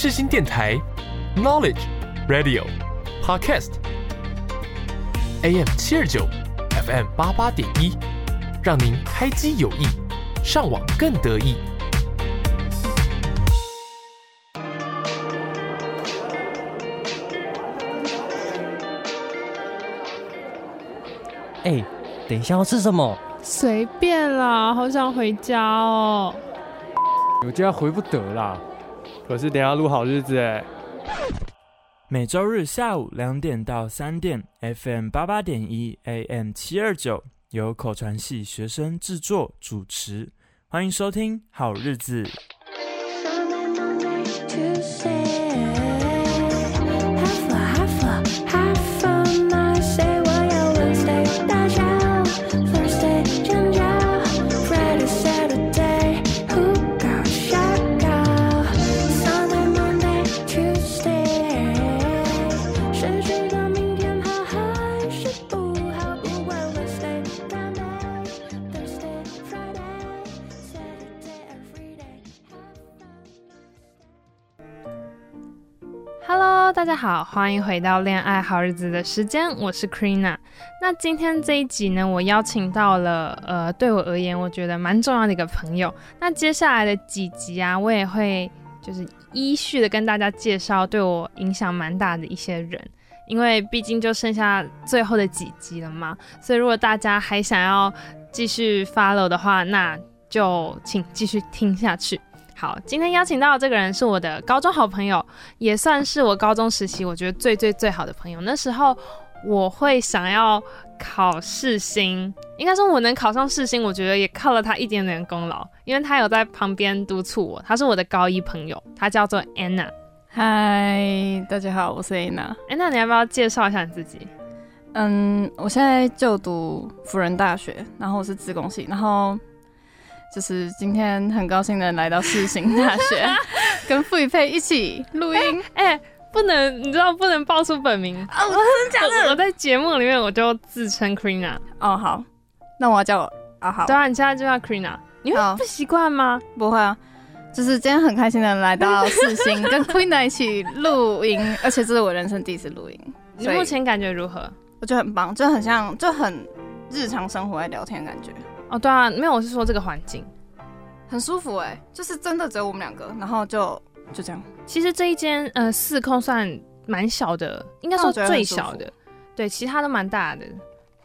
世新电台，Knowledge Radio Podcast，AM 七二九，FM 八八点一，让您开机有益，上网更得意。哎，等一下要吃什么？随便啦，好想回家哦。有家回不得啦，可是等下录好日子哎。每周日下午两点到三点，FM 八八点一，AM 七二九，由口传系学生制作主持，欢迎收听好日子。大家好，欢迎回到恋爱好日子的时间，我是 Krina。那今天这一集呢，我邀请到了呃，对我而言，我觉得蛮重要的一个朋友。那接下来的几集啊，我也会就是依序的跟大家介绍对我影响蛮大的一些人，因为毕竟就剩下最后的几集了嘛。所以如果大家还想要继续 follow 的话，那就请继续听下去。好，今天邀请到的这个人是我的高中好朋友，也算是我高中时期我觉得最最最好的朋友。那时候我会想要考世新，应该说我能考上世新，我觉得也靠了他一点点功劳，因为他有在旁边督促我。他是我的高一朋友，他叫做 Anna。嗨，大家好，我是 Anna。Anna，你要不要介绍一下你自己？嗯，我现在就读辅仁大学，然后我是自工系，然后。就是今天很高兴能来到世新大学，跟傅雨佩一起录音。哎、欸欸，不能，你知道不能报出本名啊？我真的假的？我在节目里面我就自称 Krina。哦，好，那我要叫我啊，好。对啊，你现在就叫 Krina。你会不习惯吗？不会啊，就是今天很开心的来到世新，跟 Krina 一起录音，而且这是我人生第一次录音。你目前感觉如何？我觉得很棒，就很像，就很日常生活在聊天的感觉。哦，对啊，没有，我是说这个环境很舒服哎，就是真的只有我们两个，然后就就这样。其实这一间呃四空算蛮小的，应该说最小的，对，其他都蛮大的，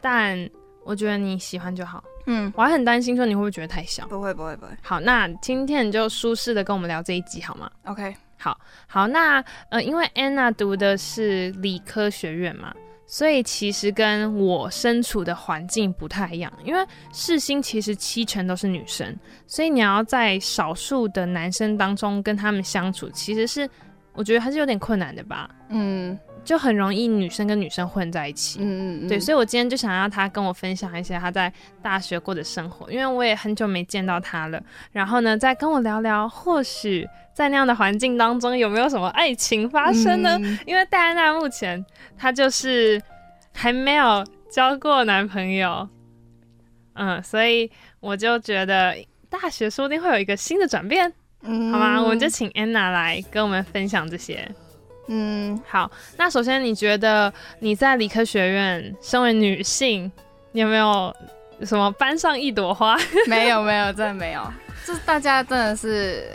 但我觉得你喜欢就好。嗯，我还很担心说你会不会觉得太小？不会不会不会。好，那今天你就舒适的跟我们聊这一集好吗？OK，好，好，那呃，因为 Anna 读的是理科学院嘛。所以其实跟我身处的环境不太一样，因为世新其实七成都是女生，所以你要在少数的男生当中跟他们相处，其实是我觉得还是有点困难的吧。嗯，就很容易女生跟女生混在一起。嗯嗯嗯。对，所以我今天就想要他跟我分享一些他在大学过的生活，因为我也很久没见到他了。然后呢，再跟我聊聊，或许。在那样的环境当中，有没有什么爱情发生呢？嗯、因为戴安娜目前她就是还没有交过男朋友，嗯，所以我就觉得大学说不定会有一个新的转变，嗯，好吗？我们就请安娜来跟我们分享这些。嗯，好。那首先，你觉得你在理科学院身为女性，你有没有什么班上一朵花？没有，没有，真的没有。就是大家真的是。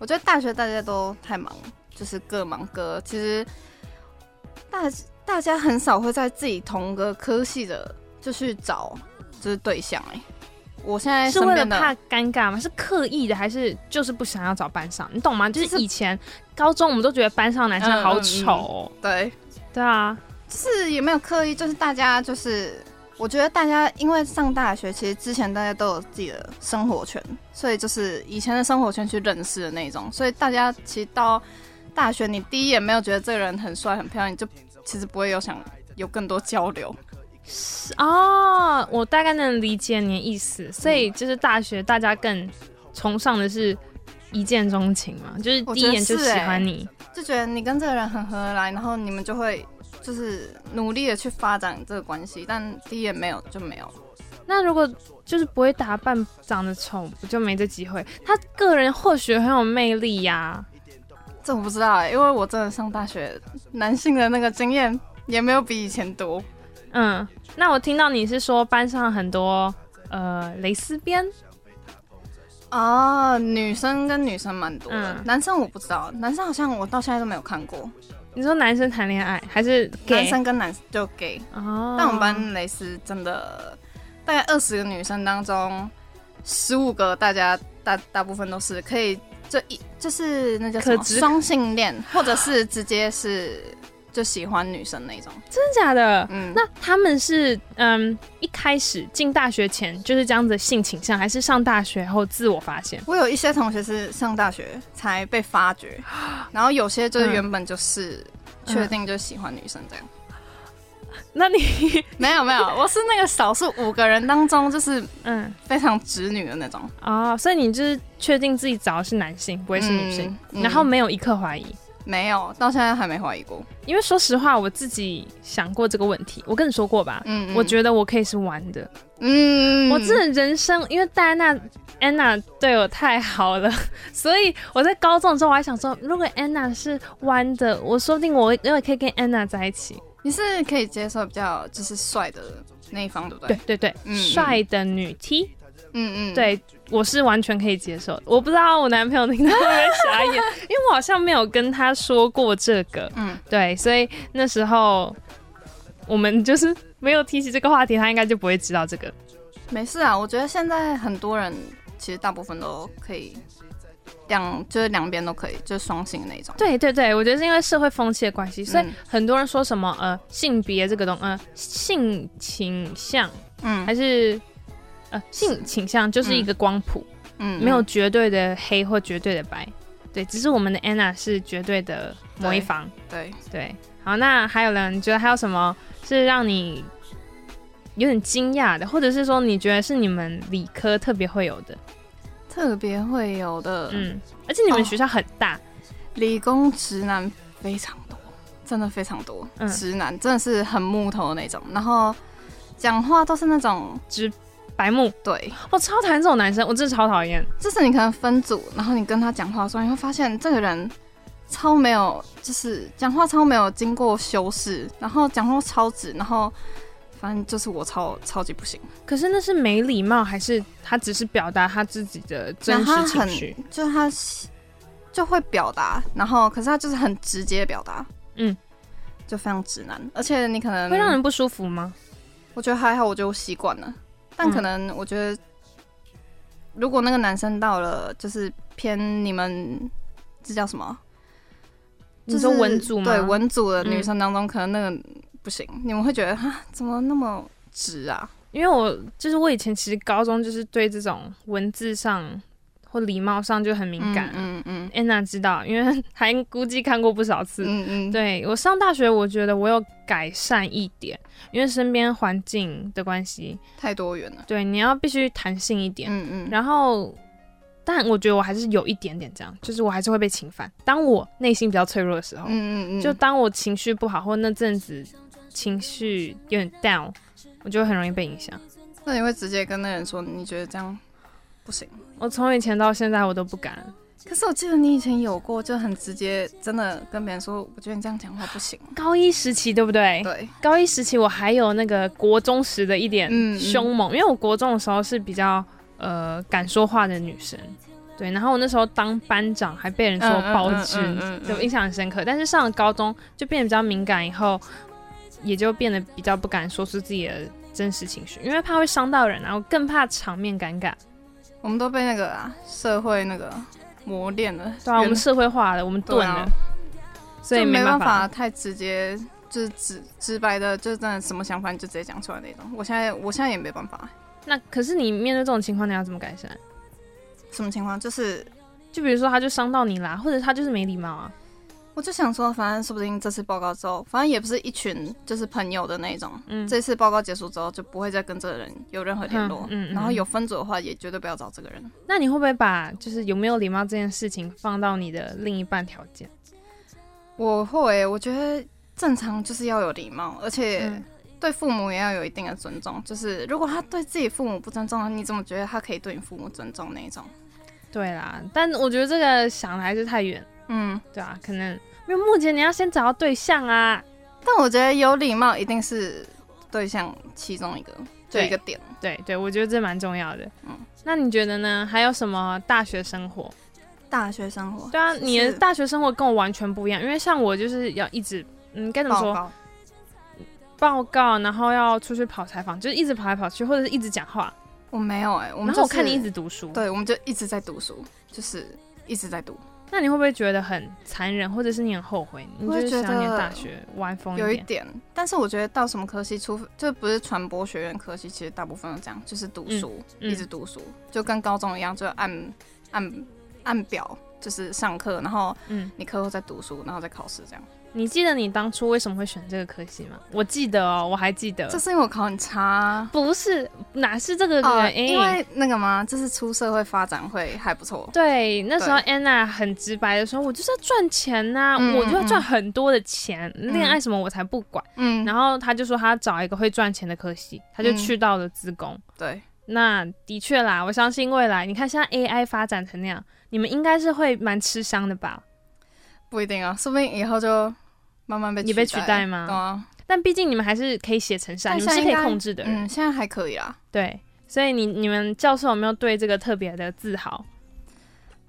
我觉得大学大家都太忙，就是各忙各。其实大大家很少会在自己同个科系的就去找就是对象哎。我现在是为了怕尴尬吗？是刻意的还是就是不想要找班上？你懂吗？就是以前高中我们都觉得班上男生好丑对对啊，就是也没有刻意，就是大家就是。我觉得大家因为上大学，其实之前大家都有自己的生活圈，所以就是以前的生活圈去认识的那种，所以大家其实到大学，你第一眼没有觉得这个人很帅很漂亮，你就其实不会有想有更多交流。是哦，我大概能理解你的意思，所以就是大学大家更崇尚的是一见钟情嘛，就是第一眼就喜欢你，欸，就觉得你跟这个人很合得来，然后你们就会。就是努力的去发展这个关系，但第一眼没有就没有。那如果就是不会打扮、长得丑，不就没这机会？他个人或许很有魅力呀、啊，这我不知道因为我真的上大学，男性的那个经验也没有比以前多。嗯，那我听到你是说班上很多呃蕾丝边哦，女生跟女生蛮多的，嗯，男生我不知道，男生好像我到现在都没有看过。你说男生谈恋爱还是 gay？男生跟男生就 gay 哦，但我们班蕾丝真的大概二十个女生当中，十五个大家大大部分都是可以。这一就是那叫什么双性恋，或者是直接是就喜欢女生那种，真的假的？嗯，那他们是嗯一开始进大学前就是这样子的性倾向，还是上大学后自我发现？我有一些同学是上大学才被发觉，然后有些就是原本就是确定就喜欢女生这样。嗯。那你 没有没有，我是那个少数五个人当中，就是嗯。非常直女的那种。哦，所以你就是确定自己找的是男性，不会是女性，然后没有一刻怀疑，没有，到现在还没怀疑过。因为说实话，我自己想过这个问题，我跟你说过吧，嗯，嗯，我觉得我可以是弯的，嗯，我真的人生，因为戴安娜安娜对我太好了，所以我在高中的时候我还想说，如果安娜是弯的，我说不定我因为可以跟安娜在一起。你是可以接受比较就是帅的那一方，对不对？对对对，帅、嗯、的女 T，嗯嗯，对，我是完全可以接受的。我不知道我男朋友听到会不会傻眼，因为我好像没有跟他说过这个，嗯，对，所以那时候我们就是没有提起这个话题，他应该就不会知道这个。没事啊，我觉得现在很多人其实大部分都可以。两就是两边都可以，就是双性的那种。对对对，我觉得是因为社会风气的关系，所以很多人说什么呃性别这个东呃性倾向，嗯，还是呃性倾向就是一个光谱，嗯，没有绝对的黑或绝对的白，对，只是我们的 Anna 是绝对的某一方。对对，对，好，那还有人你觉得还有什么是让你有点惊讶的，或者是说你觉得是你们理科特别会有的？特别会有的，嗯，而且你们学校很大，哦、理工直男非常多，真的非常多，嗯、直男真的是很木头的那种，然后讲话都是那种直白目，对，我超讨厌这种男生，我真的超讨厌。就是你可能分组，然后你跟他讲话的时候，你会发现这个人超没有，就是讲话超没有经过修饰，然后讲话超直，然后。反正就是我超超级不行，可是那是没礼貌，还是他只是表达他自己的真实情绪？就是他就会表达，然后可是他就是很直接表达，嗯，就非常直男，而且你可能会让人不舒服吗？我觉得还好，我就习惯了。但可能我觉得，如果那个男生到了就是偏你们这叫什么？你说文组吗？对，文组的女生当中，可能那个。不行，你们会觉得哈，怎么那么直啊？因为我就是我以前其实高中就是对这种文字上或礼貌上就很敏感。嗯嗯，安娜知道，因为 还估计看过不少次。嗯嗯，对，我上大学，我觉得我有改善一点，因为身边环境的关系太多元了。对，你要必须弹性一点。嗯嗯，然后。但我觉得我还是有一点点这样，就是我还是会被侵犯。当我内心比较脆弱的时候，嗯嗯嗯，就当我情绪不好或那阵子情绪有点 down，我就会很容易被影响。那你会直接跟那人说，你觉得这样不行？我从以前到现在我都不敢。可是我记得你以前有过，就很直接，真的跟别人说，我觉得你这样讲话不行。高一时期对不对？对，高一时期我还有那个国中时的一点凶猛，嗯嗯，因为我国中的时候是比较。呃，敢说话的女生，对，然后我那时候当班长，还被人说包汁，嗯嗯嗯嗯、就印象很深刻。但是上了高中就变得比较敏感，以后也就变得比较不敢说出自己的真实情绪，因为怕会伤到人，然后更怕场面尴尬。我们都被那个啊社会那个磨练了，对啊，我们社会化了，我们钝了，啊、所以没办，法太直接，就是直直白的，就是真的什么想法你就直接讲出来那种。我现在我现在也没办法。那可是你面对这种情况，你要怎么改善？什么情况？就是，就比如说他就伤到你啦，或者他就是没礼貌啊。我就想说，反正说不定这次报告之后，反正也不是一群就是朋友的那种。嗯。这次报告结束之后，就不会再跟这个人有任何联络。嗯，嗯，嗯。然后有分组的话，也绝对不要找这个人。那你会不会把就是有没有礼貌这件事情放到你的另一半条件？我会，我觉得正常就是要有礼貌，而且。嗯对父母也要有一定的尊重，就是如果他对自己父母不尊重，你怎么觉得他可以对你父母尊重那种？对啦，但我觉得这个想的还是太远，嗯，对啊，可能因为目前你要先找到对象啊。但我觉得有礼貌一定是对象其中一个，就一个点。对对，对，我觉得这蛮重要的。嗯，那你觉得呢？还有什么大学生活？大学生活？对啊，你的大学生活跟我完全不一样，因为像我就是要一直，嗯，该怎么说？报告，然后要出去跑采访，就是一直跑来跑去，或者是一直讲话。我没有哎、欸，我们、就是、然后我看你一直读书，对，我们就一直在读书，就是一直在读。那你会不会觉得很残忍，或者是你很后悔？你就是想念大学玩疯有一点，但是我觉得到什么科系，除非就不是传播学院科系，其实大部分都这样，就是读书，嗯、一直读书、嗯，就跟高中一样，就按按按表，就是上课，然后嗯，你课后再读书，然后再考试这样。你记得你当初为什么会选这个科系吗？我记得哦，我还记得，就是因为我考很差。不是，哪是这个原因？因为那个嘛，就是出社会发展会还不错。对，那时候 Anna 很直白的说，我就是要赚钱呐、啊嗯，我就要赚很多的钱，恋、嗯、爱什么我才不管。嗯，然后他就说他要找一个会赚钱的科系，他就去到了资工。对，那的确啦，我相信未来，你看现在 AI 发展成那样，你们应该是会蛮吃香的吧？不一定啊，说不定以后就慢慢被你被取代吗？啊，但毕竟你们还是可以写成善，你们是可以控制的人。嗯，现在还可以啦。对，所以你你们教授有没有对这个特别的自豪？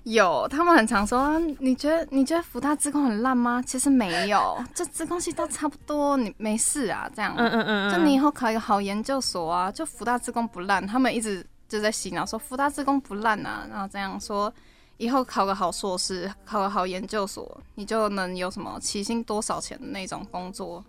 有，他们很常说，你觉得你觉得福大资工很烂吗？其实没有，这资工系都差不多，你没事啊，这样。嗯嗯嗯，就你以后考一个好研究所啊，就福大资工不烂，他们一直就在洗脑说福大资工不烂啊，然后这样说。以后考个好硕士，考个好研究所，你就能有什么起薪多少钱的那种工作，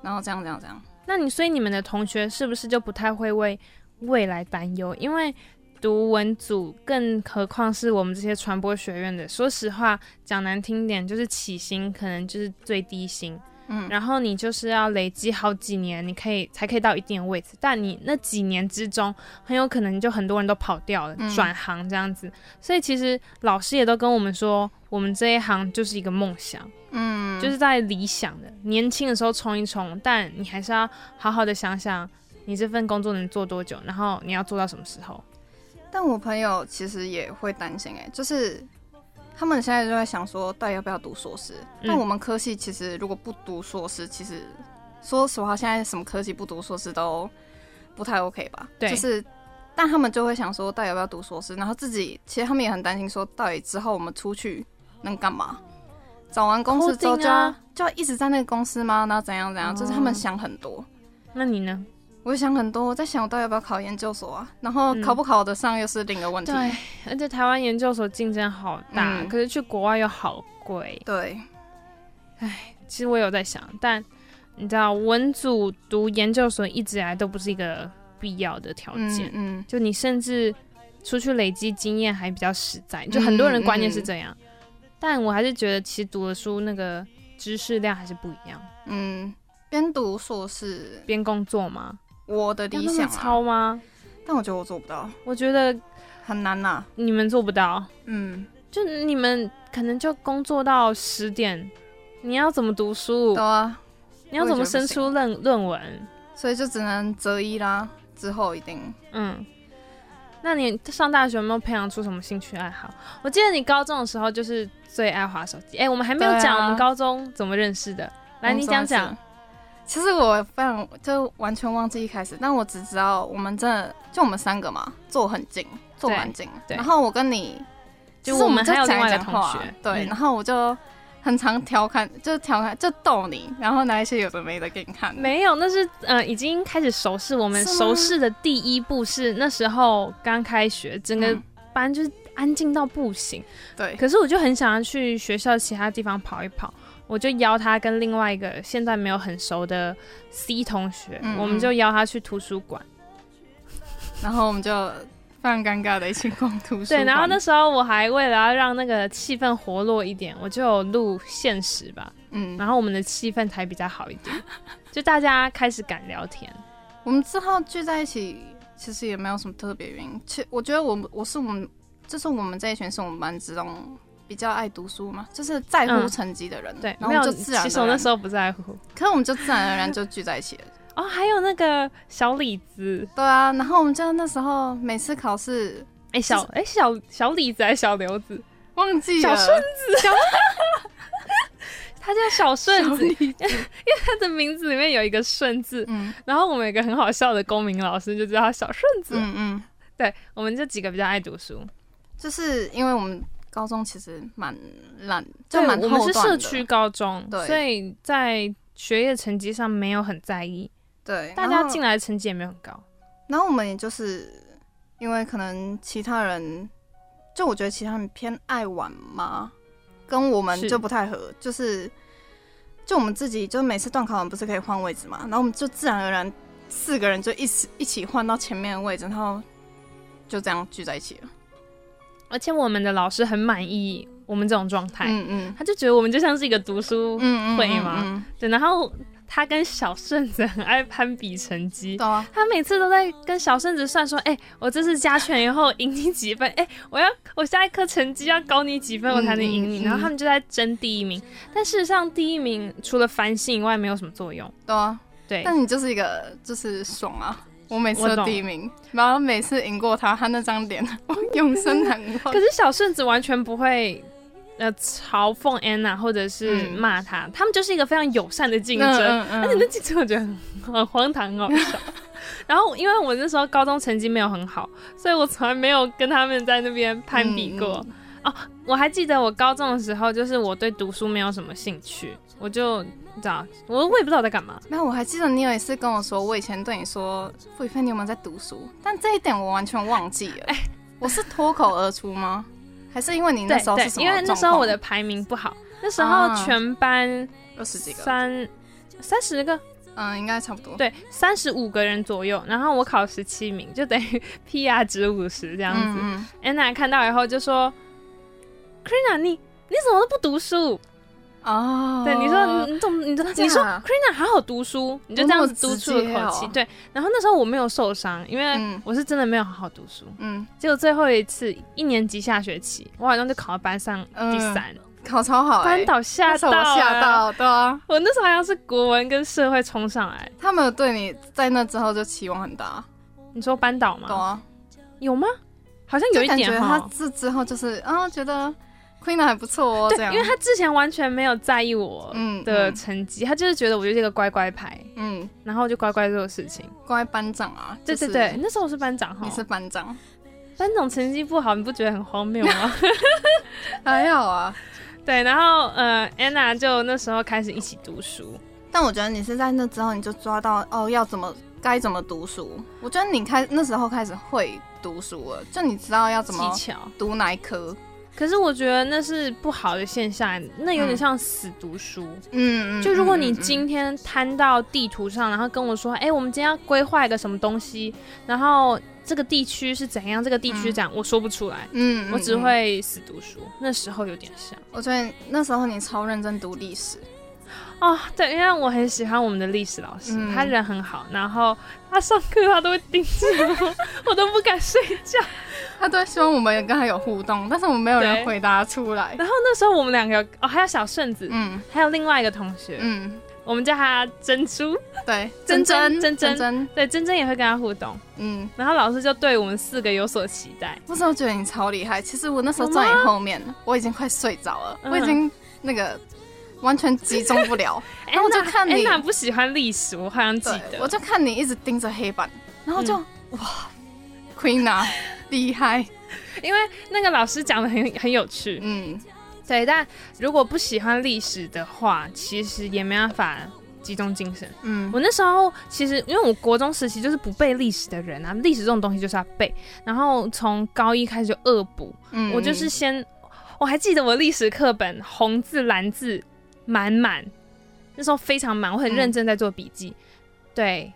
然后这样这样这样。那你所以你们的同学是不是就不太会为未来担忧？因为读文组，更何况是我们这些传播学院的，说实话讲难听点，就是起薪可能就是最低薪。嗯，然后你就是要累积好几年，你可以才可以到一定的位置，但你那几年之中，很有可能就很多人都跑掉了，嗯、转行这样子。所以其实老师也都跟我们说，我们这一行就是一个梦想，嗯，就是在理想的年轻的时候冲一冲，但你还是要好好的想想，你这份工作能做多久，然后你要做到什么时候。但我朋友其实也会担心、欸，哎，就是。他们现在就在想说，到底要不要读硕士？那、嗯、我们科系其实如果不读硕士，其实说实话，现在什么科系不读硕士都不太 OK 吧？对，就是，但他们就会想说，到底要不要读硕士？然后自己其实他们也很担心，说到底之后我们出去能干嘛？找完公司之后就要、啊、就要一直在那个公司吗？然后怎样怎样？哦、就是他们想很多。那你呢？我想很多，我在想我到底要不要考研究所啊？然后考不考得上又是另一个问题。嗯、对，而且台湾研究所竞争好大、嗯，可是去国外又好贵。对，唉，其实我有在想，但你知道，文组读研究所一直以来都不是一个必要的条件。嗯，嗯，就你甚至出去累积经验还比较实在。就很多人观念是这样，但我还是觉得，其实读的书那个知识量还是不一样。嗯，边读硕士边工作吗？我的理想、啊、超吗？但我觉得我做不到，我觉得很难呐、啊。你们做不到，嗯，就你们可能就工作到十点，你要怎么读书？对啊，你要怎么生出论论文？所以就只能择一啦。之后一定，嗯。那你上大学有没有培养出什么兴趣爱好？我记得你高中的时候就是最爱滑手机。哎、欸，我们还没有讲我们高中怎么认识的，来，你讲讲。其实我非常就完全忘记一开始，但我只知道我们真的就我们三个嘛，坐很近，坐蛮近。对。然后我跟你，就我们还有另外一个同学，对。然后我就很常调侃，就调侃，就逗你，然后拿一些有的没的给你看。没有，那是呃已经开始熟识。我们熟识的第一步是那时候刚开学，整个班就是安静到不行。对。可是我就很想要去学校其他地方跑一跑。我就邀他跟另外一个现在没有很熟的 C 同学，嗯、我们就邀他去图书馆，然后我们就非常尴尬的一起逛图书馆。对，然后那时候我还为了要让那个气氛活络一点，我就有录现实吧，嗯，然后我们的气氛才比较好一点，就大家开始敢聊天。我们之后聚在一起，其实也没有什么特别原因。其实我觉得我们我是我们，就是我们这一群是我们班之中。比较爱读书嘛，就是在乎成绩的人，嗯，对，然后就自然然。其实我那时候不在乎，可是我们就自然而然就聚在一起了。哦，还有那个小李子，对啊，然后我们就那时候每次考试，哎、欸、小哎、欸、小小李子还是小刘子，忘记了。小顺子，小 他叫小顺子，因为他的名字里面有一个顺字。嗯，然后我们有一个很好笑的公民老师就叫他小顺子。嗯嗯，对，我们这几个比较爱读书，就是因为我们高中其实蛮烂，就蛮我们是社区高中，对，所以在学业成绩上没有很在意。对，大家进来的成绩也没有很高。然后我们也就是因为可能其他人，就我觉得其他人偏爱玩嘛。跟我们就不太合，是就是，就我们自己就每次段考完不是可以换位置嘛，然后我们就自然而然四个人就一起一起换到前面的位置，然后就这样聚在一起了。而且我们的老师很满意我们这种状态，嗯嗯，他就觉得我们就像是一个读书会嘛，嗯嗯嗯嗯对，然后。他跟小顺子很爱攀比成绩，啊、他每次都在跟小顺子算说：“哎、欸，我这次加权以后赢你几分？哎、欸，我要我下一科成绩要高你几分，我才能赢你。嗯”然后他们就在争第一名，嗯、但事实上第一名除了反省以外没有什么作用。对啊，对。但你就是一个就是爽啊！我每次都第一名，然后每次赢过他，他那张脸我 永生难忘。可是小顺子完全不会。呃，嘲讽安娜或者是骂她，嗯、他们就是一个非常友善的竞争，嗯嗯、而且那竞争我觉得很很荒唐，很好笑。然后因为我那时候高中成绩没有很好，所以我从来没有跟他们在那边攀比过。嗯、哦，我还记得我高中的时候，就是我对读书没有什么兴趣，我就你知道，我我也不知道在干嘛。没有，我还记得你有一次跟我说，我以前对你说，傅一菲，你有没有在读书？但这一点我完全忘记了。哎，我是脱口而出吗？还是因为你那时候是什么？因为那时候我的排名不好，那时候全班二十几个，三三十个，嗯，应该差不多。对，三十五个人左右，然后我考十七名，就等于 PR 值五十这样子。嗯嗯。Anna 看到以后就说：“Krina，你你怎么都不读书？”哦，对，你说你怎么你你说 Krina 好好读书，你就这样子嘟出了口气。对，然后那时候我没有受伤，因为我是真的没有好好读书。嗯，结果最后一次一年级下学期，我好像就考到班上第三，考超好，班导吓到，吓到，对啊，我那时候好像是国文跟社会冲上来。他们对你在那之后就期望很大。你说班导吗？对啊，有吗？好像有一点哈。他这之后就是啊，觉得。Queen 还不错哦，对，这样，因为他之前完全没有在意我的成绩，嗯嗯、他就是觉得我就是一个乖乖牌，嗯，然后就乖乖做事情，乖班长啊，就是、对对对，那时候我是班长哈，你是班长，班长成绩不好，你不觉得很荒谬吗？还好啊，对，然后呃，Anna 就那时候开始一起读书，但我觉得你是在那之后你就抓到哦，要怎么该怎么读书，我觉得你开那时候开始会读书了，就你知道要怎么读哪一科。可是我觉得那是不好的现象，那有点像死读书。嗯，就如果你今天摊到地图上，然后跟我说，哎、欸，我们今天要规划一个什么东西，然后这个地区是怎样，这个地区怎样，嗯、我说不出来。嗯，我只会死读书。那时候有点像。我觉得那时候你超认真读历史。哦，对，因为我很喜欢我们的历史老师，嗯、他人很好，然后他上课他都会盯着我，我都不敢睡觉。他都希望我们跟他有互动，但是我们没有人回答出来。然后那时候我们两个哦，还有小顺子，嗯，还有另外一个同学，嗯，我们叫他珍珠，对，珍珍珍珍，对，珍珍也会跟他互动，嗯。然后老师就对我们四个有所期待。那时候觉得你超厉害，其实我那时候在你后面，我已经快睡着了，我已经那个完全集中不了。然后我就看你，不喜欢历史，我好像记得，我就看你一直盯着黑板，然后就哇，Queen 啊！厉害，因为那个老师讲的很很有趣，嗯，对。但如果不喜欢历史的话，其实也没办法集中精神。嗯，我那时候其实因为我国中时期就是不背历史的人啊，历史这种东西就是要背。然后从高一开始就恶补，嗯，我就是先，我还记得我历史课本红字蓝字满满，那时候非常满，我很认真在做笔记，嗯、对。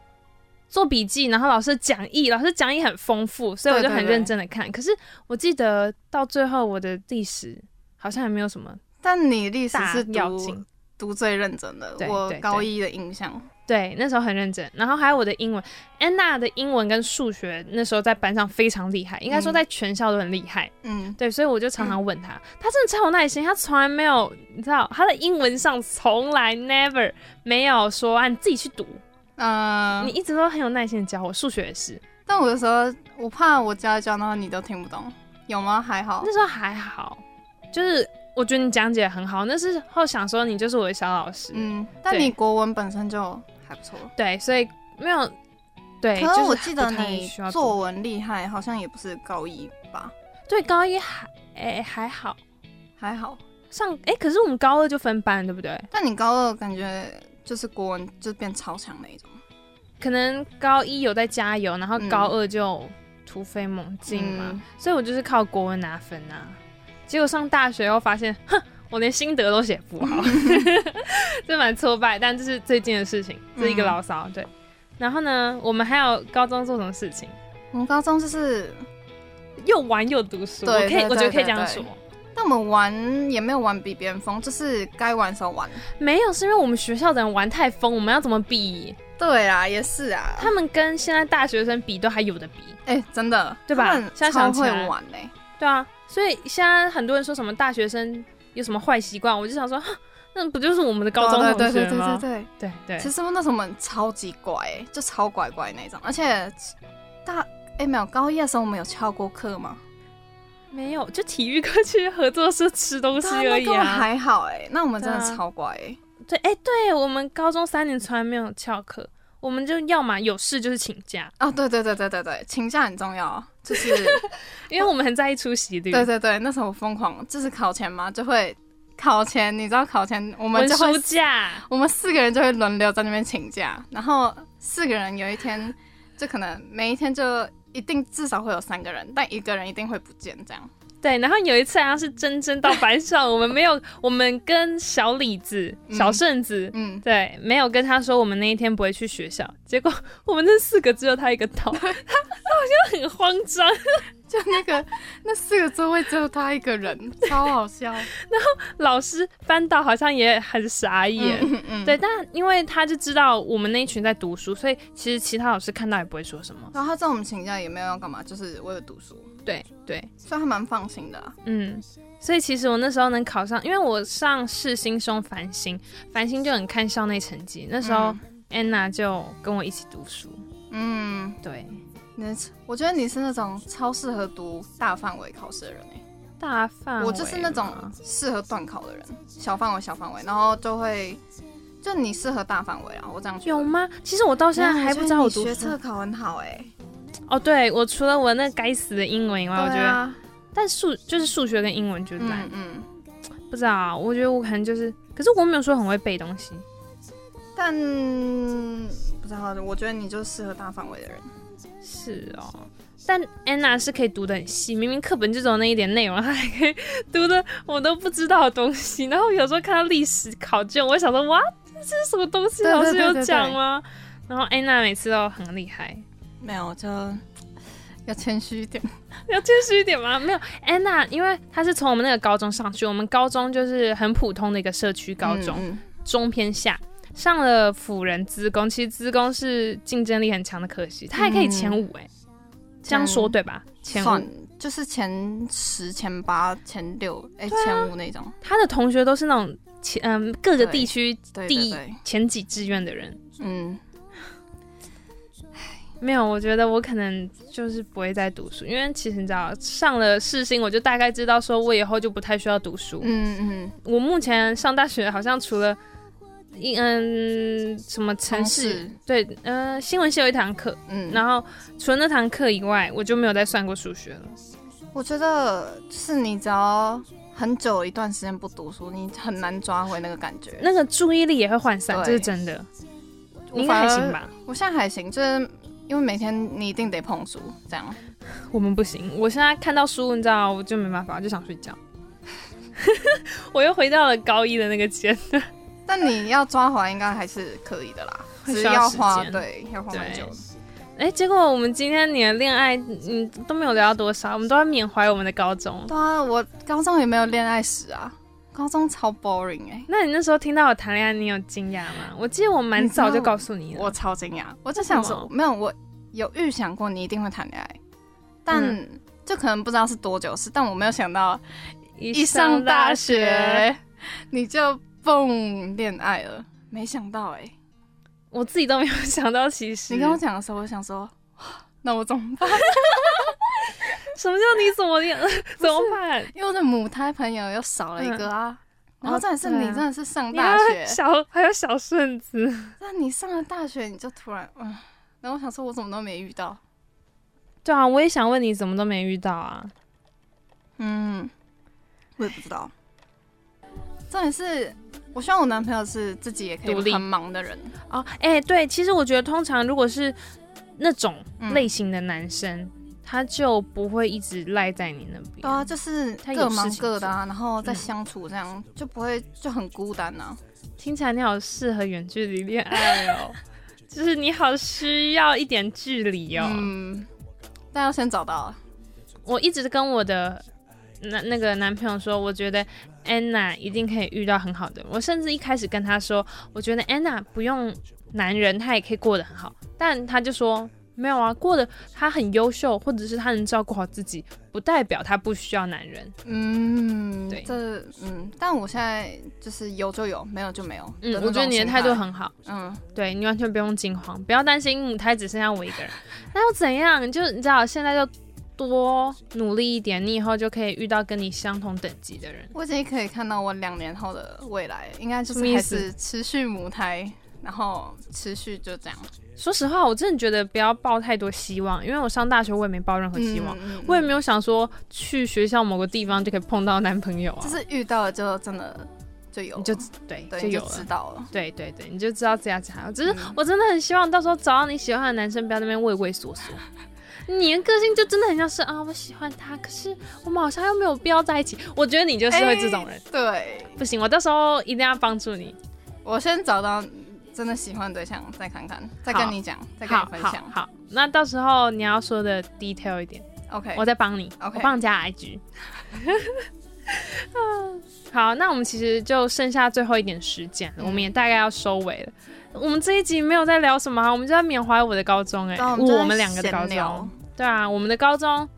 做笔记，然后老师讲义，老师讲义很丰富，所以我就很认真的看。可是我记得到最后，我的历史好像也没有什么。但你历史是读读最认真的，我高一的印象。对，那时候很认真。然后还有我的英文，安娜的英文跟数学那时候在班上非常厉害，应该说在全校都很厉害。嗯，对，所以我就常常问她，她真的超有耐心，她从来没有，你知道，她的英文上从来 never 没有说啊，你自己去读。嗯，你一直都很有耐心的教我，数学也是。但我有时候我怕我教一教，然后你都听不懂，有吗？还好，那时候还好。就是我觉得你讲解很好，那时候想说你就是我的小老师，嗯，但你国文本身就还不错，对，所以没有。对，可是我记得你作文厉害，好像也不是高一吧？对，高一还哎还好，还好上哎，可是我们高二就分班，对不对？但你高二感觉就是国文就变超强那一种，可能高一有在加油，然后高二就突飞猛进嘛，嗯、所以我就是靠国文拿分啊。结果上大学后发现，哼，我连心得都写不好，这蛮挫败。但这是最近的事情，这是一个牢骚，对。然后呢，我们还有高中做什么事情？我们高中就是又玩又读书，对，可以，我觉得可以这样说。但我们玩也没有玩比别人疯，就是该玩的时候玩。没有，是因为我们学校的人玩太疯，我们要怎么比？对啊，也是啊。他们跟现在大学生比，都还有的比。哎，真的，对吧？现在想会玩呢。对啊，所以现在很多人说什么大学生有什么坏习惯？我就想说，那不就是我们的高中同学吗？对对对对对对对。其实那时候我们超级乖，就超乖乖那种。而且大哎没有，高一的时候我们有翘过课吗？没有，就体育课去合作社吃东西而已。还好哎，那我们真的超乖。对，哎，对我们高中三年从来没有翘课，我们就要嘛有事就是请假。哦，对对对对对对，请假很重要。就是 因为我们很在意出席率。对对对，那时候我疯狂，就是考前嘛，就会。考前，你知道考前我们就会，我们四个人就会轮流在那边请假，然后四个人有一天就可能每一天就一定至少会有三个人，但一个人一定会不见这样。对，然后有一次好像是真真到班上，我们没有，我们跟小李子、小顺子，嗯，对，没有跟他说我们那一天不会去学校，结果我们那四个只有他一个到，他 他好像很慌张。就那个那四个座位只有他一个人，超好笑。然后老师班导好像也很傻眼，嗯嗯、对，但因为他就知道我们那一群在读书，所以其实其他老师看到也不会说什么。然后他知道我们请假也没有要干嘛，就是为了读书。对对，所以还蛮放心的、啊。嗯，所以其实我那时候能考上，因为我上世新送繁星，繁星就很看校内成绩。那时候安娜就跟我一起读书。嗯，对。你，我觉得你是那种超适合读大范围考试的人哎，大范围，我就是那种适合断考的人，小范围小范围，然后就会，就你适合大范围啊，我这样。有吗？其实我到现在还不知道我读学测考很好哎。哦，对，我除了我那该死的英文以外，我觉得，但数就是数学跟英文就烂，嗯，不知道，我觉得我可能就是，可是我没有说很会背东西，但不知道，我觉得你就是适合大范围的人。是哦，但安娜是可以读得很细，明明课本就只有那一点内容，她还可以 读的我都不知道的东西。然后有时候看到历史考卷，我会想说哇，这是什么东西？老师有讲吗？然后安娜每次都很厉害，没有就要谦虚一点，要谦虚一点吗？没有，安娜因为她是从我们那个高中上去，我们高中就是很普通的一个社区高中，中偏下。上了辅仁资工，其实资工是竞争力很强的可惜，他还可以前五哎、欸，嗯、这样说对吧？前五就是前十、前八、前六，哎、欸，啊、前五那种。他的同学都是那种前嗯各个地区第一前几志愿的人。嗯，没有，我觉得我可能就是不会再读书，因为其实你知道，上了世新，我就大概知道说我以后就不太需要读书。嗯嗯，我目前上大学好像除了。一嗯，什么城市？对，呃，新闻系有一堂课，嗯，然后除了那堂课以外，我就没有再算过数学了。我觉得是你只要很久一段时间不读书，你很难抓回那个感觉，那个注意力也会涣散，这是真的。你应该还行吧？我现在还行，就是因为每天你一定得碰书，这样。我们不行，我现在看到书，你知道，我就没办法，就想睡觉。我又回到了高一的那个阶段。但你要抓回来应该还是可以的啦，只是要花对，要花很久。哎、欸，结果我们今天你的恋爱，嗯，都没有聊到多少，我们都在缅怀我们的高中。对啊，我高中也没有恋爱史啊，高中超 boring 哎、欸。那你那时候听到我谈恋爱，你有惊讶吗？我记得我蛮早就告诉你了。我超惊讶，我就想说，没有，我有预想过你一定会谈恋爱，但就可能不知道是多久是，但我没有想到一上大学你就。蹦恋爱了，没想到哎、欸，我自己都没有想到。其实你跟我讲的时候，我想说，那我怎么办？什么叫你怎么样？怎么办？因为我的母胎朋友又少了一个啊。嗯、然后再是你真的是上大学，小还有小顺子。那你上了大学，你就突然嗯，然后我想说，我怎么都没遇到。对啊，我也想问你怎么都没遇到啊。嗯，我也不知道。重点是，我希望我男朋友是自己也可以很忙的人哦。哎、欸，对，其实我觉得通常如果是那种类型的男生，嗯、他就不会一直赖在你那边。对啊，就是各忙各的啊，然后再相处这样、嗯、就不会就很孤单啊。听起来你好适合远距离恋爱 哦，就是你好需要一点距离哦。嗯。但要先找到。我一直跟我的那那个男朋友说，我觉得 Anna 一定可以遇到很好的。我甚至一开始跟他说，我觉得 Anna 不用男人，她也可以过得很好。但他就说没有啊，过得他很优秀，或者是他能照顾好自己，不代表他不需要男人。嗯，对，这嗯，但我现在就是有就有，没有就没有。嗯，我觉得你的态度很好。嗯，对，你完全不用惊慌，不要担心母胎只剩下我一个人。那又怎样？就你知道，现在就多努力一点，你以后就可以遇到跟你相同等级的人。我已经可以看到我两年后的未来，应该就是还是持续母胎，然后持续就这样。说实话，我真的觉得不要抱太多希望，因为我上大学我也没抱任何希望，我也没有想说去学校某个地方就可以碰到男朋友啊。就是遇到了就真的。就有，你就对，对就有了知道了。对对对，你就知道这样子。只是我真的很希望到时候找到你喜欢的男生，不要在那边畏畏缩缩。你的个性就真的很像是啊，我喜欢他，可是我们好像又没有必要在一起。我觉得你就是会这种人。欸、对，不行，我到时候一定要帮助你。我先找到真的喜欢的对象，再看看，再跟你讲，再跟你分享。好那到时候你要说的 detail 一点，OK，我再帮你，OK，我帮你加 IG。嗯，好，那我们其实就剩下最后一点时间了，嗯、我们也大概要收尾了。我们这一集没有在聊什么，我们就在缅怀我的高中、欸，哎、哦，我们两个的高中，对啊，我们的高中，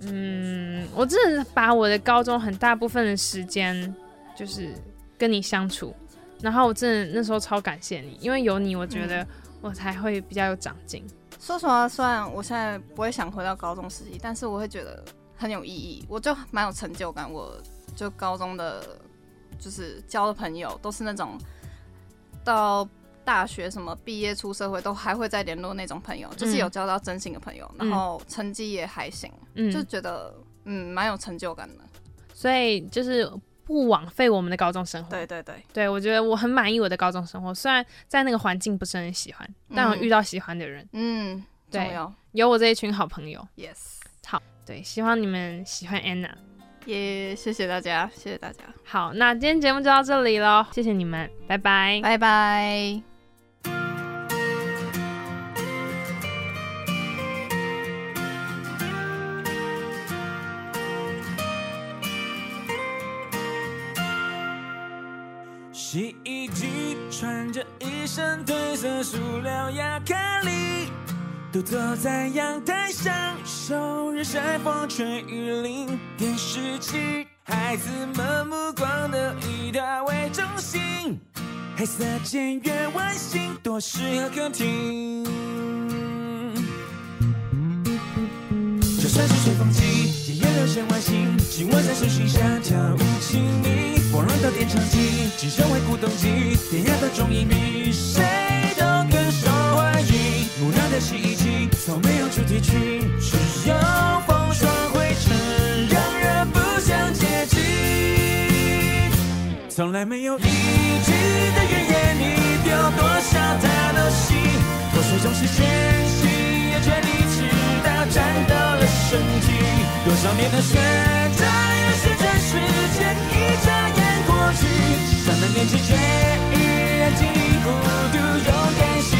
嗯，我真的把我的高中很大部分的时间就是跟你相处，然后我真的那时候超感谢你，因为有你，我觉得我才会比较有长进、嗯。说实话，虽然我现在不会想回到高中时期，但是我会觉得。很有意义，我就蛮有成就感。我就高中的，就是交的朋友都是那种，到大学什么毕业出社会都还会再联络那种朋友，嗯、就是有交到真心的朋友，然后成绩也还行，嗯、就觉得嗯蛮有成就感的。所以就是不枉费我们的高中生活。对对对，对我觉得我很满意我的高中生活，虽然在那个环境不是很喜欢，但我遇到喜欢的人，嗯，对，有我这一群好朋友。Yes 好。对，希望你们喜欢 Anna，也、yeah, 谢谢大家，谢谢大家。好，那今天节目就到这里喽，谢谢你们，拜拜，拜拜。身褪色塑料亚克力。独坐在阳台上，受日晒风吹雨淋。电视机，孩子们目光都以它为中心。黑色简约外形，多适合客厅。就算是吹风机，也有流线外形。紧握在手心下，跳舞亲密。光荣的电唱机，机身为鼓动机，典雅的中音比谁都更受欢迎。木料的洗衣机，从没有主题曲，只有风霜灰尘，让人不想接近。从来没有一句的怨言，你丢多少他都信。破碎总是全心，也全力直到战斗了身体。多少年的学长，也是这时间一去。三分年纪却依然经历孤独，勇敢心。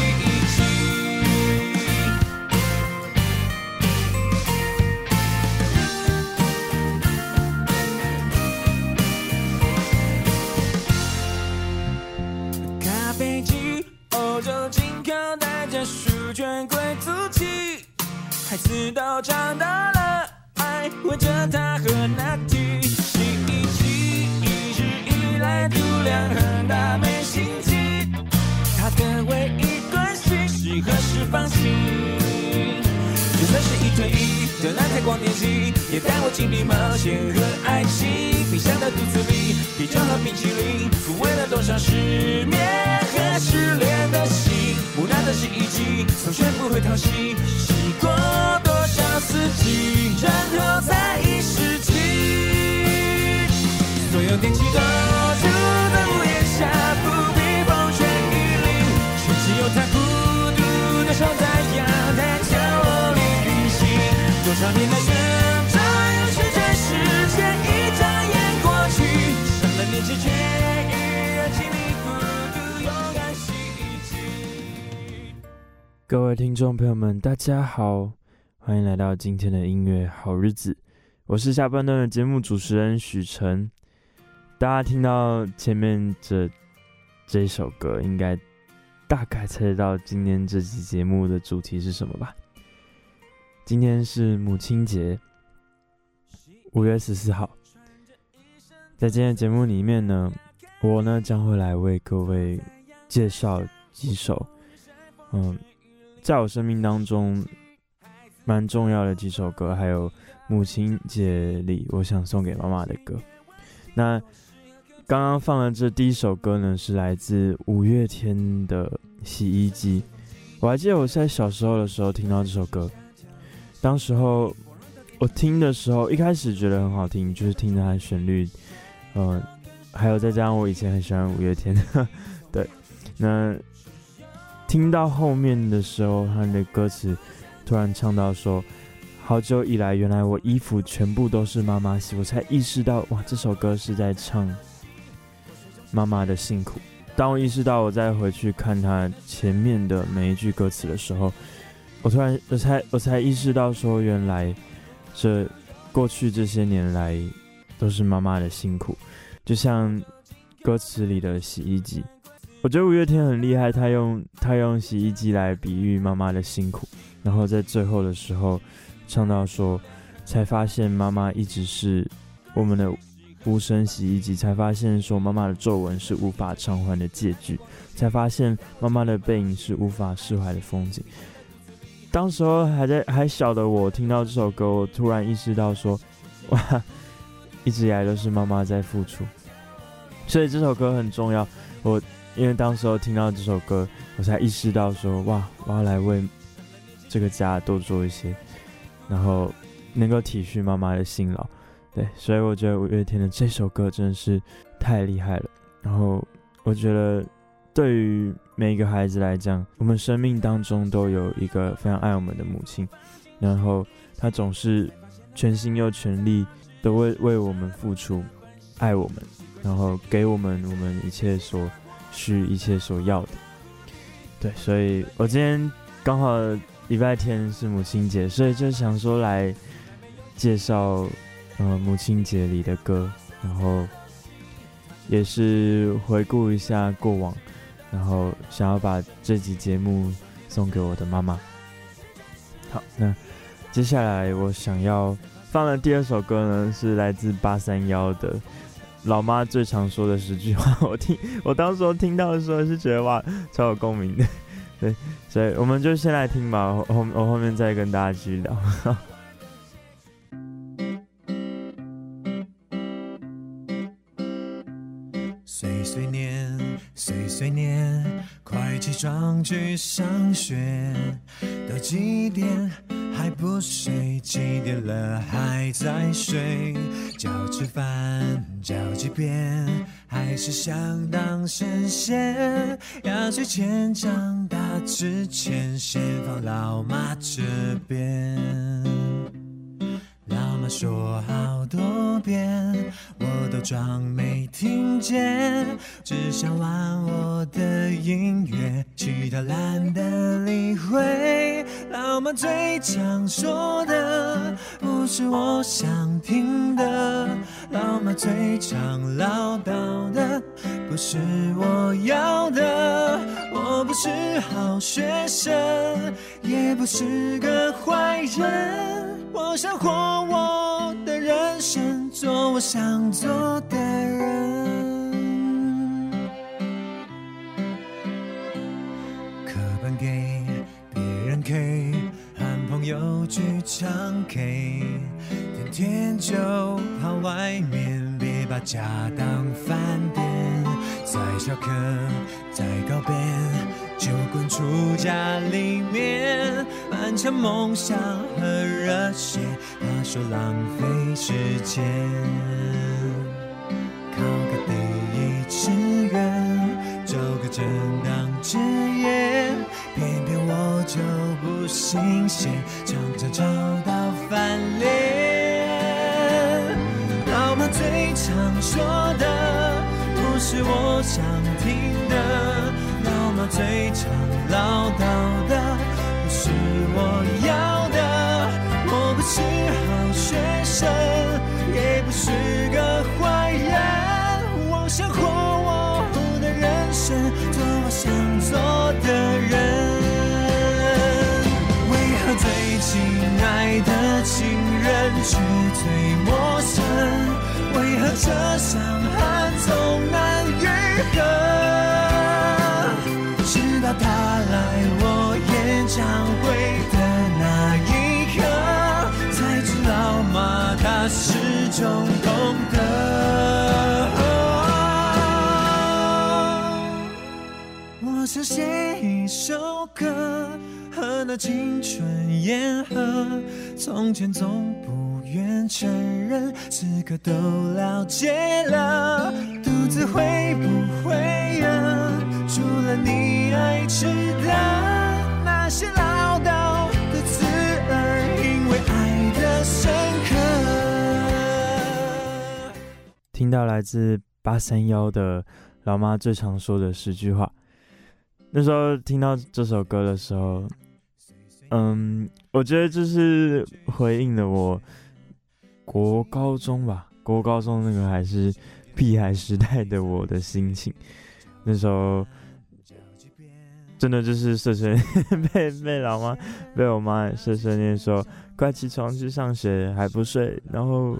孩子都长大了，爱围着他和那提，来度量很大，没心机。他的唯一关心是何时放晴。就算是一推一。的那台光电机，也带我经历冒险和爱情。冰箱的肚子里，啤酒和冰淇淋，抚慰了多少失眠和失恋的心。木讷的洗衣机，从学不会淘洗，洗过多少四季，然后再一。有电器都住在屋檐下，不必风吹雨淋，却只有他孤独的守在阳台角落里运行。多少年的旋转，又是这世界一眨眼过去，伤了年纪却依然经历孤独，勇敢洗衣机。各位听众朋友们，大家好，欢迎来到今天的音乐好日子，我是下半段的节目主持人许晨。大家听到前面这这首歌，应该大概猜得到今天这期节目的主题是什么吧？今天是母亲节，五月十四号。在今天节目里面呢，我呢将会来为各位介绍几首，嗯，在我生命当中蛮重要的几首歌，还有母亲节里我想送给妈妈的歌。那刚刚放的这第一首歌呢，是来自五月天的《洗衣机》。我还记得我在小时候的时候听到这首歌，当时候我听的时候，一开始觉得很好听，就是听着它的旋律，嗯、呃，还有再加上我以前很喜欢五月天，对，那听到后面的时候，他的歌词突然唱到说：“好久以来，原来我衣服全部都是妈妈洗。”我才意识到，哇，这首歌是在唱。妈妈的辛苦。当我意识到我再回去看他前面的每一句歌词的时候，我突然我才我才意识到说，原来这过去这些年来都是妈妈的辛苦。就像歌词里的洗衣机，我觉得五月天很厉害，他用他用洗衣机来比喻妈妈的辛苦，然后在最后的时候唱到说，才发现妈妈一直是我们的。无声洗衣机，才发现说妈妈的皱纹是无法偿还的借据，才发现妈妈的背影是无法释怀的风景。当时候还在还小的我听到这首歌，我突然意识到说，哇，一直以来都是妈妈在付出，所以这首歌很重要。我因为当时候听到这首歌，我才意识到说，哇，我要来为这个家多做一些，然后能够体恤妈妈的辛劳。对，所以我觉得五月天的这首歌真的是太厉害了。然后我觉得，对于每一个孩子来讲，我们生命当中都有一个非常爱我们的母亲，然后她总是全心又全力的为为我们付出，爱我们，然后给我们我们一切所需、一切所要的。对，所以我今天刚好礼拜天是母亲节，所以就想说来介绍。呃，母亲节里的歌，然后也是回顾一下过往，然后想要把这集节目送给我的妈妈。好，那接下来我想要放的第二首歌呢，是来自八三幺的《老妈最常说的十句话》。我听，我当时候听到的时候是觉得哇，超有共鸣的。对，所以我们就先来听吧，后我后面再跟大家继续聊。去上学，都几点还不睡？几点了还在睡？叫吃饭叫几遍，还是想当神仙？压岁钱长大之前，先放老妈这边。说好多遍，我都装没听见，只想玩我的音乐，其他懒得理会。老妈最常说的，不是我想听的，老妈最常唠叨的，不是我要的。我不是好学生，也不是个坏人。我想活我我的人生，做我想做的人。课本给别人 K，和朋友去唱 K，天天就跑外面，别把家当饭店。再下课，再告别，就滚出家里面，漫长梦想和热血，他说浪费时间。考个第一志愿，找个正当职业，偏偏我就不信邪，常常找到翻脸。老妈最常说的，不是我想听的。老妈最常唠叨这伤痕总难愈合？直到他来我演唱会的那一刻，才知道吗？他始终懂得。我想写一首歌，和那青春言和，从前总承认，此刻都了解了，独自会不会饿？除了你爱吃的那些唠叨的刺耳，因为爱的深刻。听到来自八三夭的老妈最常说的十句话。那时候听到这首歌的时候，嗯，我觉得这是回应了我国高中吧，国高中那个还是屁孩时代的我的心情。那时候真的就是碎碎被被老妈被我妈碎碎念说：“快起床去上学还不睡，然后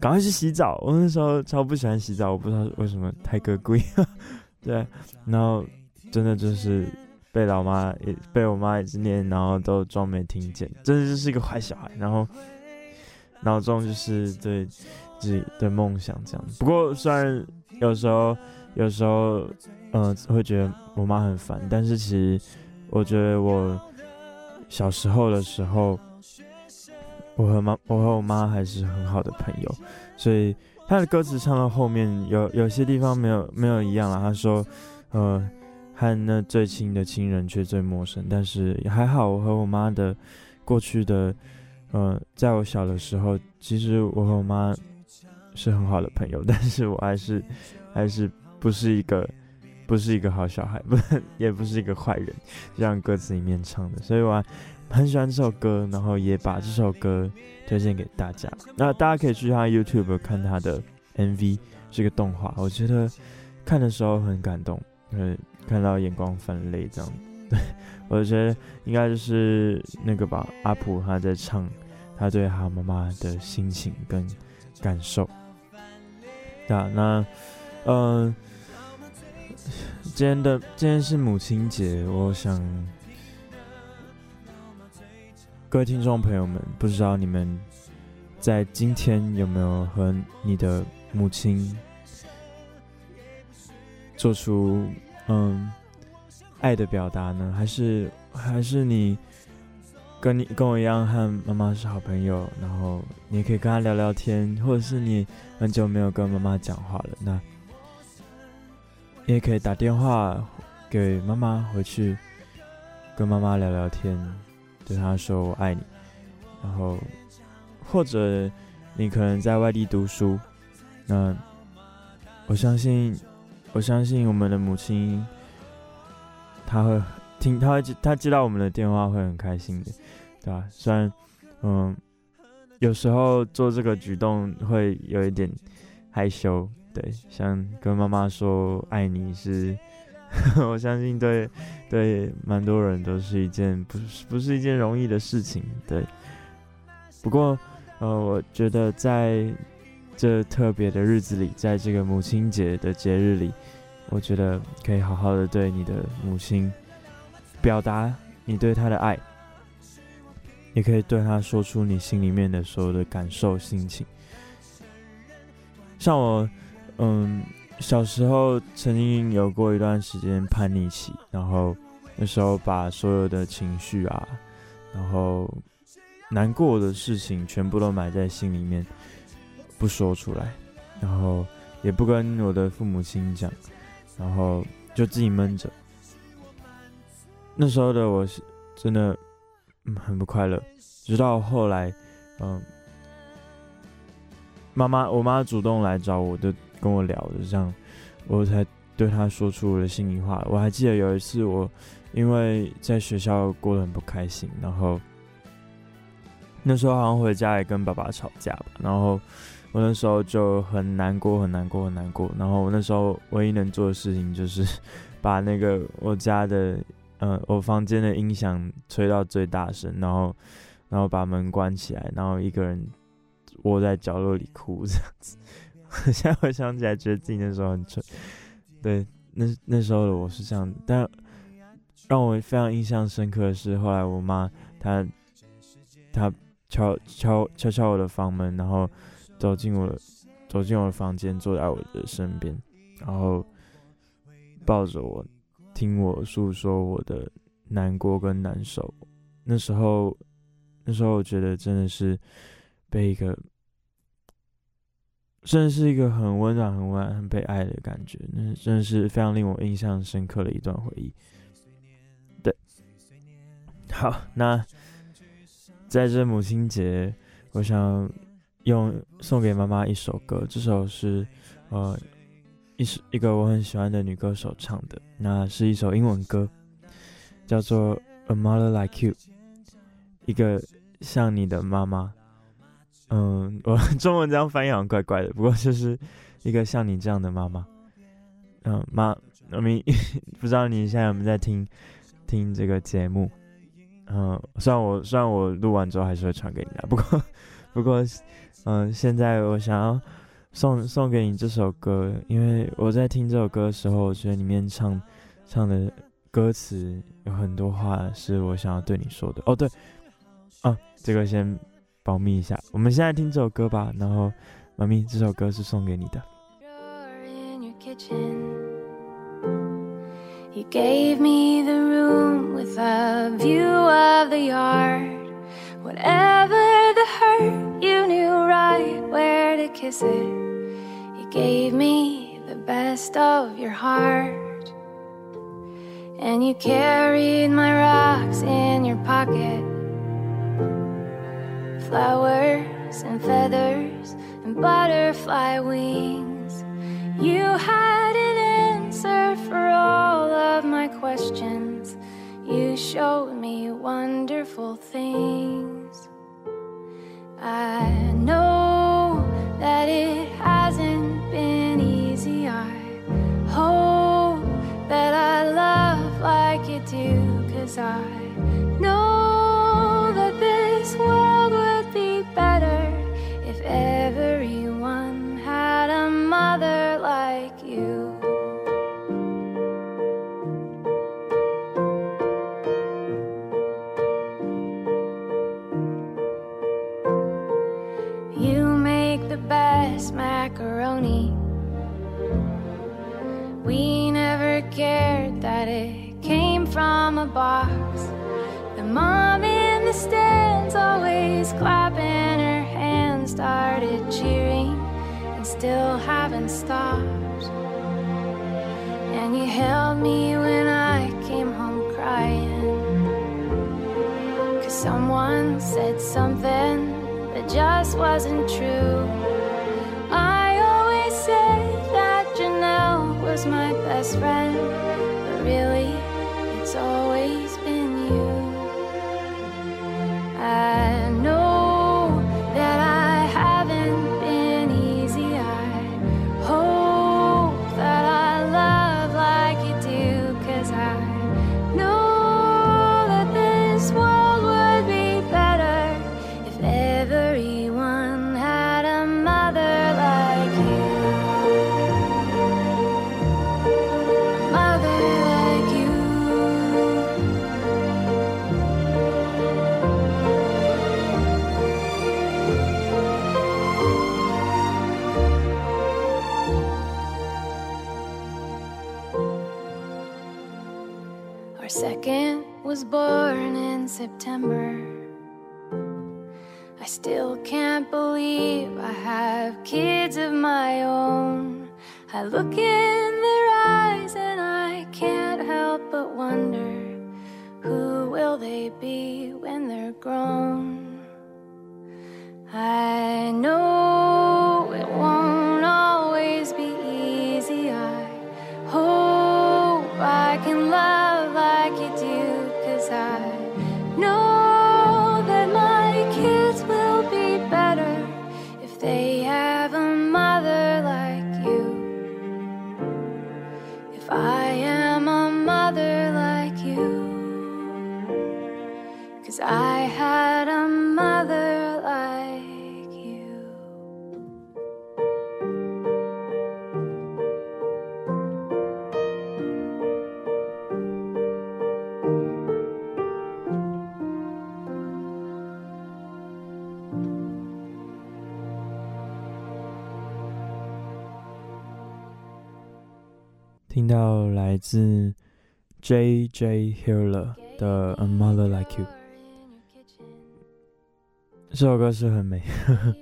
赶快去洗澡。”我那时候超不喜欢洗澡，我不知道为什么太哥贵。对，然后真的就是被老妈也被我妈一直念，然后都装没听见，真的就是一个坏小孩。然后脑中就是对自己的梦想这样。不过虽然有时候有时候、呃、会觉得我妈很烦，但是其实我觉得我小时候的时候，我和妈我和我妈还是很好的朋友，所以。他的歌词唱到后面有有些地方没有没有一样了。他说，呃，和那最亲的亲人却最陌生。但是还好，我和我妈的过去的，呃，在我小的时候，其实我和我妈是很好的朋友。但是我还是还是不是一个不是一个好小孩，不也不是一个坏人，就像歌词里面唱的。所以我很喜欢这首歌，然后也把这首歌。推荐给大家，那大家可以去他 YouTube 看他的 MV，是个动画，我觉得看的时候很感动，会看到眼光泛泪这样。对，我觉得应该就是那个吧，阿普他在唱他对他妈妈的心情跟感受。对啊，那嗯、今天的今天是母亲节，我想。各位听众朋友们，不知道你们在今天有没有和你的母亲做出嗯爱的表达呢？还是还是你跟你跟我一样和妈妈是好朋友，然后你也可以跟她聊聊天，或者是你很久没有跟妈妈讲话了，那你也可以打电话给妈妈回去跟妈妈聊聊天。对她说：“我爱你。”然后，或者你可能在外地读书，那我相信，我相信我们的母亲，她会听，他会接，他接到我们的电话会很开心的，对吧？虽然，嗯，有时候做这个举动会有一点害羞，对，像跟妈妈说爱你是。我相信，对对，蛮多人都是一件不是不是一件容易的事情。对，不过呃，我觉得在这特别的日子里，在这个母亲节的节日里，我觉得可以好好的对你的母亲表达你对他的爱，也可以对他说出你心里面的所有的感受、心情。像我，嗯，小时候曾经有过一段时间叛逆期，然后那时候把所有的情绪啊，然后难过的事情全部都埋在心里面，不说出来，然后也不跟我的父母亲讲，然后就自己闷着。那时候的我是真的，嗯，很不快乐。直到后来，嗯，妈妈，我妈主动来找我，就跟我聊的，这样我才对她说出我的心里话。我还记得有一次，我因为在学校过得很不开心，然后那时候好像回家也跟爸爸吵架吧，然后我那时候就很难过，很难过，很难过。然后我那时候唯一能做的事情就是 把那个我家的。嗯，我房间的音响吹到最大声，然后，然后把门关起来，然后一个人窝在角落里哭这样子。现在回想起来，觉得自己那时候很蠢。对，那那时候的我是这样，但让我非常印象深刻的是，后来我妈她她敲敲敲敲我的房门，然后走进我走进我的房间，坐在我的身边，然后抱着我。听我诉说我的难过跟难受，那时候，那时候我觉得真的是被一个，真的是一个很温暖、很温暖、很被爱的感觉，那真的是非常令我印象深刻的一段回忆。对，好，那在这母亲节，我想用送给妈妈一首歌，这首是呃。一首一个我很喜欢的女歌手唱的，那是一首英文歌，叫做《A Mother Like You》，一个像你的妈妈。嗯，我 中文这样翻译好像怪怪的，不过就是一个像你这样的妈妈。嗯，妈，妈咪，不知道你现在有没有在听听这个节目？嗯，虽然我虽然我录完之后还是会传给你的，不过 不过，嗯，现在我想要。送送给你这首歌，因为我在听这首歌的时候，我觉得里面唱唱的歌词有很多话是我想要对你说的。哦，对，啊，这个先保密一下。我们现在听这首歌吧。然后，妈咪，这首歌是送给你的。You gave me the best of your heart, and you carried my rocks in your pocket. Flowers and feathers and butterfly wings. You had an answer for all of my questions. You showed me wonderful things. I know that it hasn't been easy. I hope that I love like you do, cause I that it came from a box. The mom in the stands always clapping her hands, started cheering and still haven't stopped. And you held me when I came home crying. Cause someone said something that just wasn't true. Was my best friend, but really, it's always been you. I 到来自 J.J. Hiller 的《A Mother Like You》，这首歌是很美，呵呵，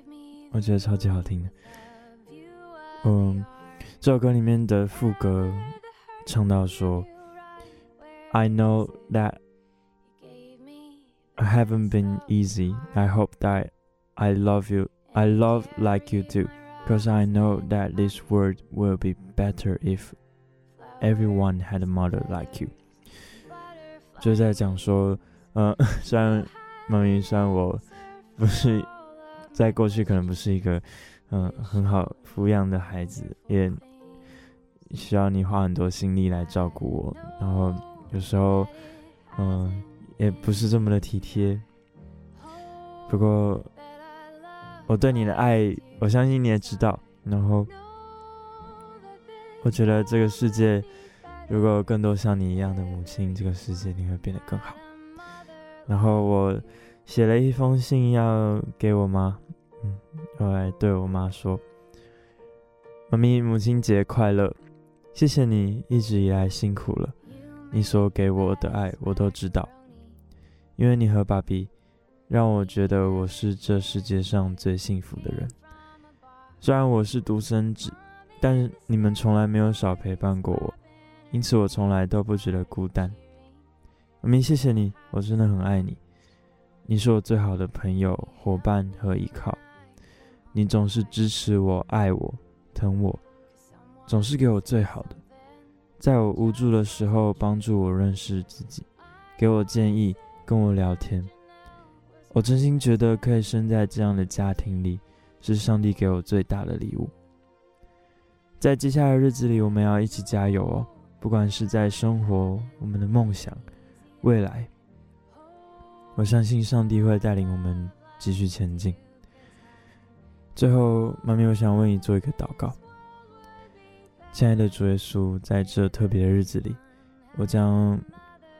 我觉得超级好听的。嗯，这首歌里面的副歌唱到说：“I know that I haven't been easy. I hope that I love you. I love like you do, cause I know that this world will be better if everyone had a mother like you.” 就在讲说，呃，虽然妈咪，虽然我不是在过去可能不是一个嗯、很好抚养的孩子，也需要你花很多心力来照顾我，然后有时候嗯、也不是这么的体贴。不过我对你的爱，我相信你也知道。然后我觉得这个世界。如果有更多像你一样的母亲，这个世界一定会变得更好。然后我写了一封信要给我妈，嗯，我来对我妈说：“妈咪，母亲节快乐！谢谢你一直以来辛苦了，你所给我的爱我都知道。因为你和爸比，让我觉得我是这世界上最幸福的人。虽然我是独生子，但是你们从来没有少陪伴过我。”因此，我从来都不觉得孤单。妈咪，谢谢你，我真的很爱你。你是我最好的朋友、伙伴和依靠。你总是支持我、爱我、疼我，总是给我最好的。在我无助的时候，帮助我认识自己，给我建议，跟我聊天。我真心觉得可以生在这样的家庭里，是上帝给我最大的礼物。在接下来的日子里，我们要一起加油哦！不管是在生活，我们的梦想，未来，我相信上帝会带领我们继续前进。最后，妈咪，我想为你做一个祷告。亲爱的主耶稣，在这特别的日子里，我将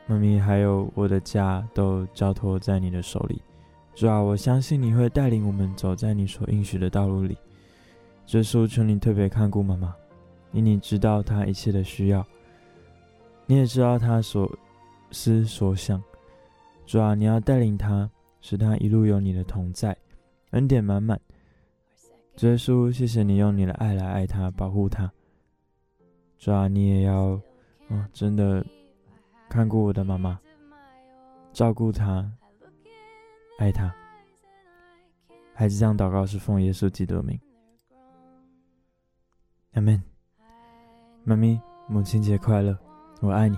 妈咪还有我的家都交托在你的手里。主啊，我相信你会带领我们走在你所应许的道路里。耶稣，求你特别看顾妈妈，因你知道她一切的需要。你也知道她所思所想，主啊，你要带领她，使她一路有你的同在，恩典满满。主耶稣，谢谢你用你的爱来爱她，保护她。主啊，你也要，哦，真的看顾我的妈妈，照顾她，爱她。孩子这样祷告是奉耶稣基督的名。阿门。妈咪，母亲节快乐。我爱你。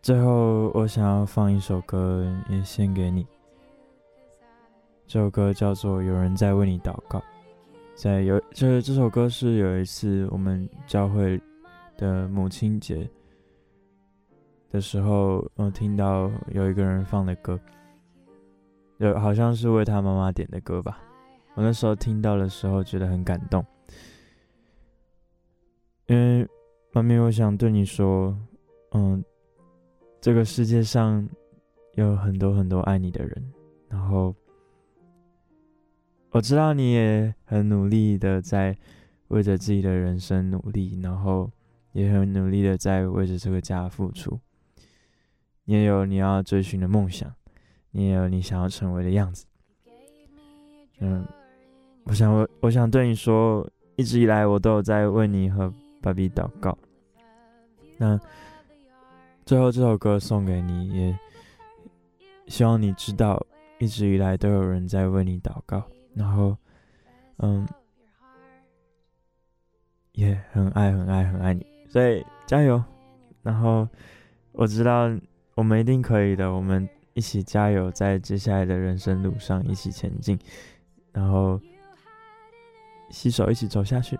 最后，我想要放一首歌，也献给你。这首歌叫做《有人在为你祷告》。在有这这首歌是有一次我们教会的母亲节的时候，我听到有一个人放的歌，有好像是为他妈妈点的歌吧。我那时候听到的时候觉得很感动，因为。妈咪，我想对你说，嗯，这个世界上有很多很多爱你的人，然后我知道你也很努力的在为着自己的人生努力，然后也很努力的在为着这个家付出。你也有你要追寻的梦想，你也有你想要成为的样子。嗯，我想我我想对你说，一直以来我都有在为你和爸比祷告。那最后这首歌送给你，也希望你知道，一直以来都有人在为你祷告，然后，嗯，也很爱很爱很爱你，所以加油！然后我知道。我们一定可以的，我们一起加油，在接下来的人生路上一起前进，然后携手一起走下去。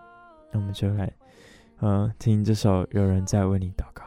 那我们就来，呃，听这首《有人在为你祷告》。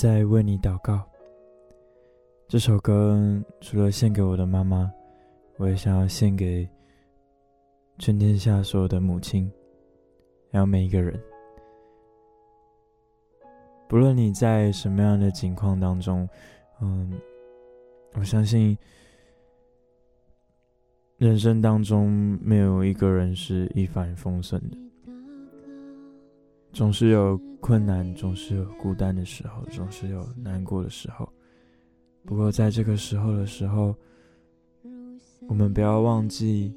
在为你祷告。这首歌除了献给我的妈妈，我也想要献给全天下所有的母亲，还有每一个人。不论你在什么样的境况当中，嗯，我相信人生当中没有一个人是一帆风顺的。总是有困难，总是有孤单的时候，总是有难过的时候。不过，在这个时候的时候，我们不要忘记，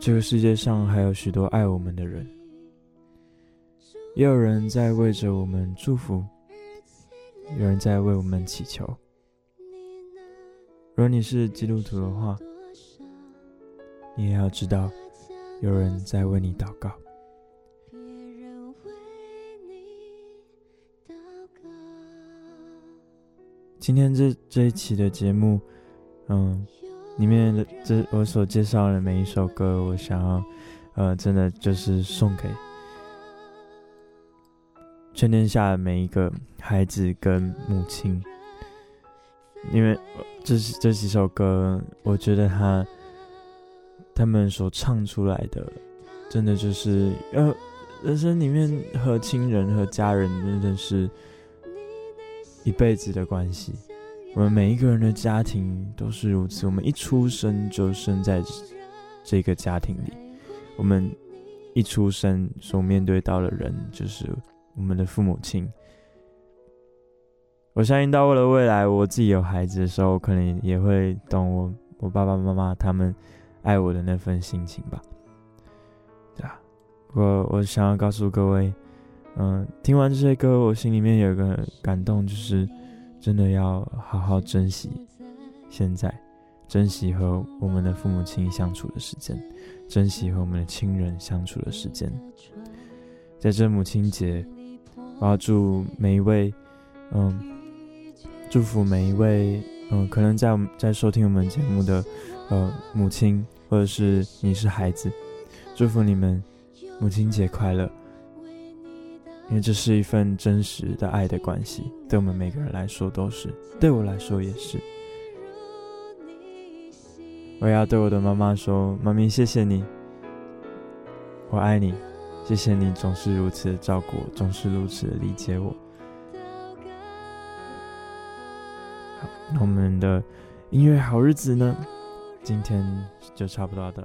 这个世界上还有许多爱我们的人，也有人在为着我们祝福，有人在为我们祈求。如果你是基督徒的话，你也要知道，有人在为你祷告。今天这这一期的节目，嗯，里面的这我所介绍的每一首歌，我想要，呃，真的就是送给全天下的每一个孩子跟母亲，因为这这几首歌，我觉得他他们所唱出来的，真的就是，呃，人生里面和亲人和家人真的是。一辈子的关系，我们每一个人的家庭都是如此。我们一出生就生在这个家庭里，我们一出生所面对到的人就是我们的父母亲。我相信到了未来，我自己有孩子的时候，可能也会懂我我爸爸妈妈他们爱我的那份心情吧。对啊，我我想要告诉各位。嗯，听完这些歌，我心里面有一个感动，就是真的要好好珍惜现在，珍惜和我们的父母亲相处的时间，珍惜和我们的亲人相处的时间。在这母亲节，我要祝每一位，嗯，祝福每一位，嗯，可能在在收听我们节目的，呃，母亲或者是你是孩子，祝福你们母亲节快乐。因为这是一份真实的爱的关系，对我们每个人来说都是，对我来说也是。我要对我的妈妈说：“妈咪，谢谢你，我爱你，谢谢你总是如此的照顾我，总是如此的理解我。”好，那我们的音乐好日子呢？今天就差不多到。